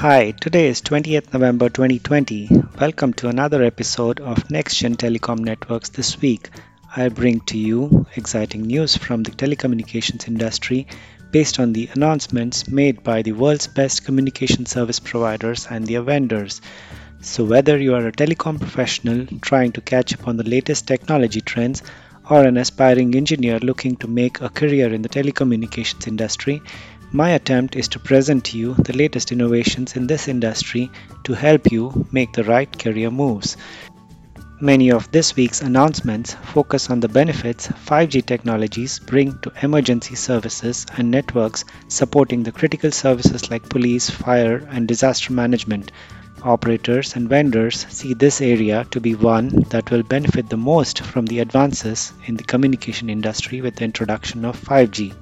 Hi, today is 20th November 2020. Welcome to another episode of Next Gen Telecom Networks this week. I bring to you exciting news from the telecommunications industry based on the announcements made by the world's best communication service providers and their vendors. So, whether you are a telecom professional trying to catch up on the latest technology trends, or an aspiring engineer looking to make a career in the telecommunications industry, my attempt is to present to you the latest innovations in this industry to help you make the right career moves. Many of this week's announcements focus on the benefits 5G technologies bring to emergency services and networks supporting the critical services like police, fire, and disaster management. Operators and vendors see this area to be one that will benefit the most from the advances in the communication industry with the introduction of 5G.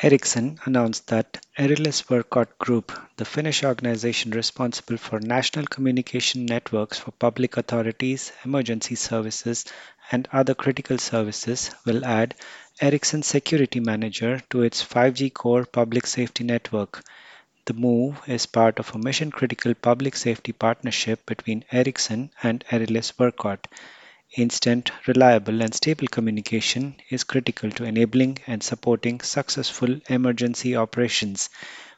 Ericsson announced that Erillisverkot Group, the Finnish organization responsible for national communication networks for public authorities, emergency services, and other critical services, will add Ericsson Security Manager to its 5G Core public safety network. The move is part of a mission critical public safety partnership between Ericsson and Erillisverkot. Instant, reliable, and stable communication is critical to enabling and supporting successful emergency operations.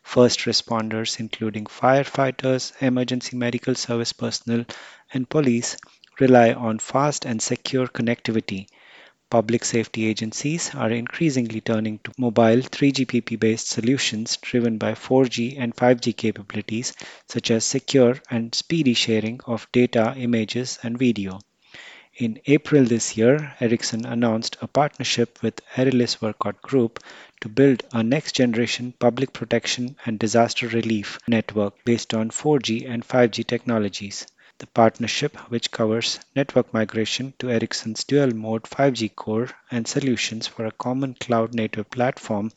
First responders, including firefighters, emergency medical service personnel, and police, rely on fast and secure connectivity. Public safety agencies are increasingly turning to mobile 3GPP based solutions driven by 4G and 5G capabilities, such as secure and speedy sharing of data, images, and video. In April this year, Ericsson announced a partnership with Erillisverkot Group to build a next generation public protection and disaster relief network based on 4G and 5G technologies. The partnership, which covers network migration to Ericsson's dual mode 5G core and solutions for a common cloud native platform,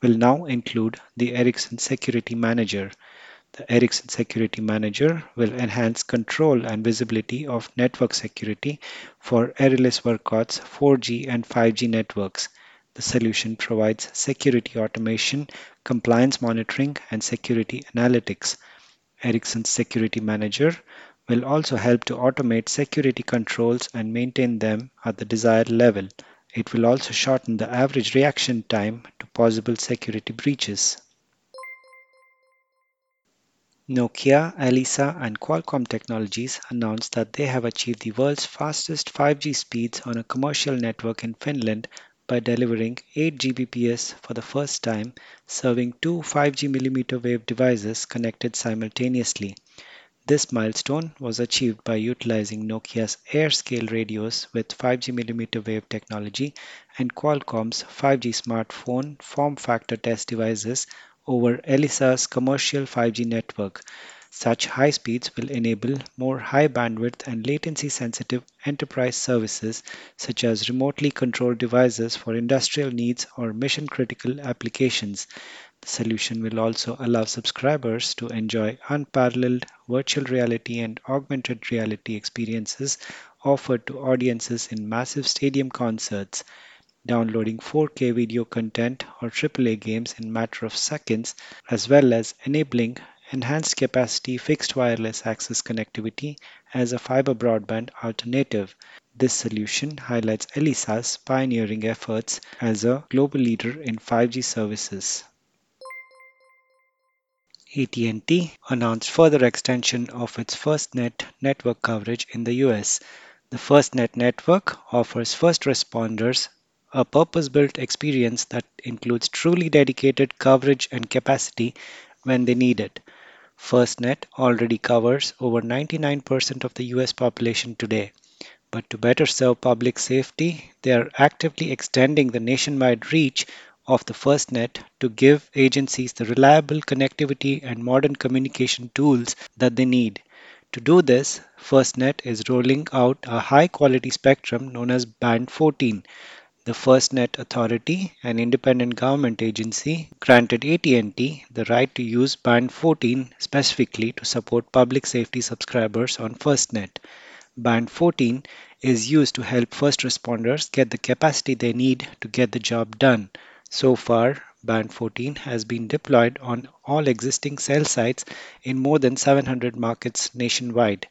will now include the Ericsson Security Manager, the Ericsson Security Manager will enhance control and visibility of network security for Erillisverkot's 4G and 5G networks. The solution provides security automation, compliance monitoring, and security analytics. Ericsson's Security Manager will also help to automate security controls and maintain them at the desired level. It will also shorten the average reaction time to possible security breaches. Nokia, Elisa, and Qualcomm Technologies announced that they have achieved the world's fastest 5G speeds on a commercial network in Finland by delivering 8 Gbps for the first time, serving two 5G millimeter wave devices connected simultaneously. This milestone was achieved by utilizing Nokia's AirScale radios with 5G millimeter wave technology and Qualcomm's 5G smartphone form factor test devices over Elisa's commercial 5G network. Such high speeds will enable more high bandwidth and latency sensitive enterprise services such as remotely controlled devices for industrial needs or mission critical applications. The solution will also allow subscribers to enjoy unparalleled virtual reality and augmented reality experiences offered to audiences in massive stadium concerts downloading 4K video content or AAA games in matter of seconds, as well as enabling enhanced capacity fixed wireless access connectivity as a fiber broadband alternative. This solution highlights Elisa's pioneering efforts as a global leader in 5G services. AT&T announced further extension of its FirstNet network coverage in the US. The FirstNet network offers first responders a purpose-built experience that includes truly dedicated coverage and capacity when they need it. FirstNet already covers over 99% of the US population today. But to better serve public safety, they are actively extending the nationwide reach of the FirstNet to give agencies the reliable connectivity and modern communication tools that they need. To do this, FirstNet is rolling out a high quality spectrum known as Band 14 the FirstNet Authority, an independent government agency, granted AT&T the right to use Band 14 specifically to support public safety subscribers on FirstNet. Band 14 is used to help first responders get the capacity they need to get the job done. So far, Band 14 has been deployed on all existing cell sites in more than 700 markets nationwide.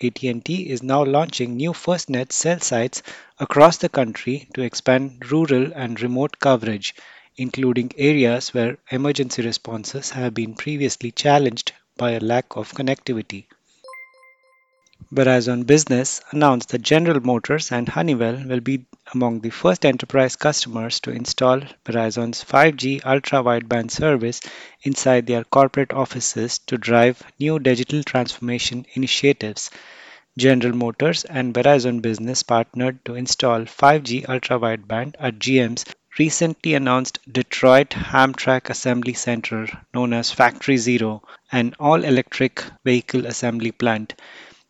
AT&T is now launching new FirstNet cell sites across the country to expand rural and remote coverage, including areas where emergency responses have been previously challenged by a lack of connectivity. Verizon Business announced that General Motors and Honeywell will be among the first enterprise customers to install Verizon's 5G ultra wideband service inside their corporate offices to drive new digital transformation initiatives. General Motors and Verizon Business partnered to install 5G ultra wideband at GM's recently announced Detroit Hamtramck Assembly Center, known as Factory Zero, an all electric vehicle assembly plant.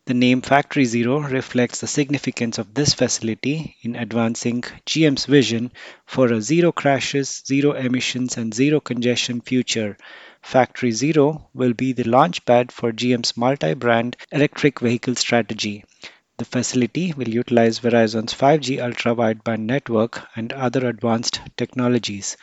The name Factory Zero reflects the significance of this facility in advancing GM's vision for a zero crashes, zero emissions, and zero congestion future. Factory Zero will be the launchpad for GM's multi brand electric vehicle strategy. The facility will utilize Verizon's 5G ultra wideband network and other advanced technologies.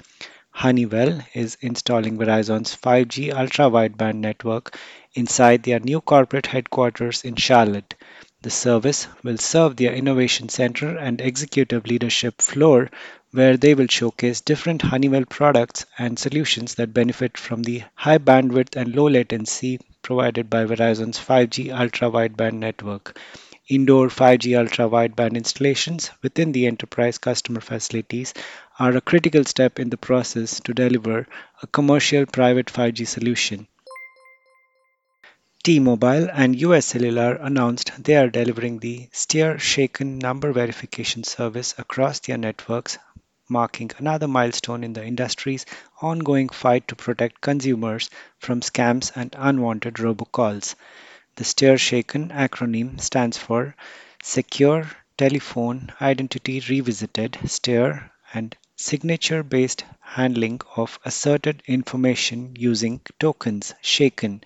Honeywell is installing Verizon's 5G ultra wideband network inside their new corporate headquarters in Charlotte. The service will serve their innovation center and executive leadership floor, where they will showcase different Honeywell products and solutions that benefit from the high bandwidth and low latency provided by Verizon's 5G ultra wideband network. Indoor 5G ultra wideband installations within the enterprise customer facilities are a critical step in the process to deliver a commercial private 5G solution. T-Mobile and US Cellular announced they are delivering the STIR/SHAKEN number verification service across their networks, marking another milestone in the industry's ongoing fight to protect consumers from scams and unwanted robocalls. The STIR/SHAKEN acronym stands for Secure Telephone Identity Revisited STIR and Signature Based Handling of Asserted Information Using Tokens Shaken.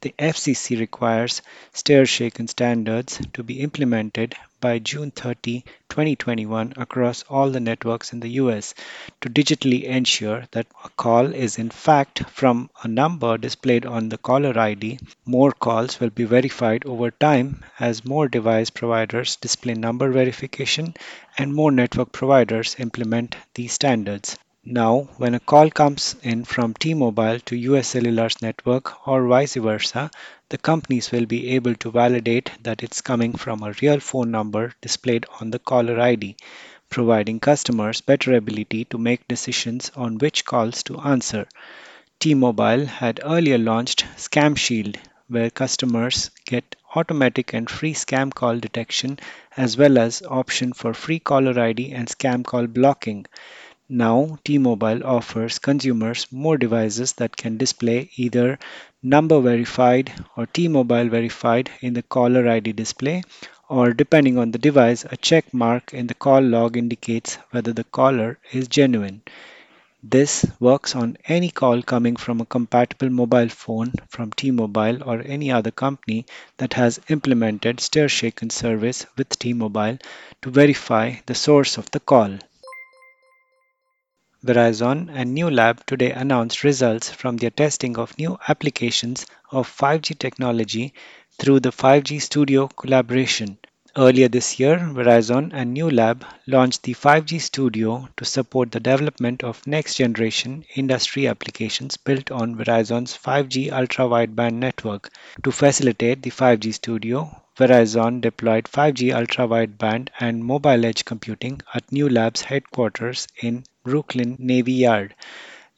The FCC requires STIR/SHAKEN standards to be implemented by June 30, 2021 across all the networks in the US to digitally ensure that a call is in fact from a number displayed on the caller ID. More calls will be verified over time as more device providers display number verification and more network providers implement these standards. Now, when a call comes in from T-Mobile to US Cellular's network or vice versa, the companies will be able to validate that it's coming from a real phone number displayed on the caller ID, providing customers better ability to make decisions on which calls to answer. T-Mobile had earlier launched Scam Shield, where customers get automatic and free scam call detection as well as option for free caller ID and scam call blocking. Now T-Mobile offers consumers more devices that can display either number verified or T-Mobile verified in the caller ID display or depending on the device a check mark in the call log indicates whether the caller is genuine. This works on any call coming from a compatible mobile phone from T-Mobile or any other company that has implemented STIR/SHAKEN service with T-Mobile to verify the source of the call. Verizon and New Lab today announced results from their testing of new applications of 5G technology through the 5G Studio collaboration. Earlier this year, Verizon and New Lab launched the 5G Studio to support the development of next generation industry applications built on Verizon's 5G ultra wideband network. To facilitate the 5G Studio, Verizon deployed 5G ultra wideband and mobile edge computing at New Lab's headquarters in Brooklyn Navy Yard,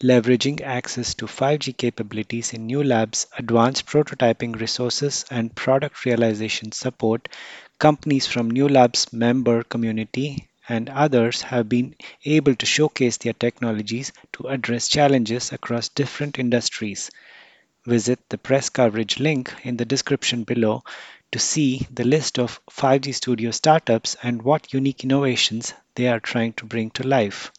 leveraging access to 5G capabilities in New Lab's advanced prototyping resources and product realization support. Companies from New Lab's member community and others have been able to showcase their technologies to address challenges across different industries. Visit the press coverage link in the description below to see the list of 5G Studio startups and what unique innovations they are trying to bring to life.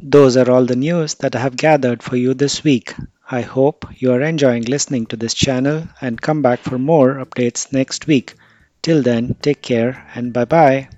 Those are all the news that I have gathered for you this week. I hope you are enjoying listening to this channel and come back for more updates next week. Till then, take care and bye bye.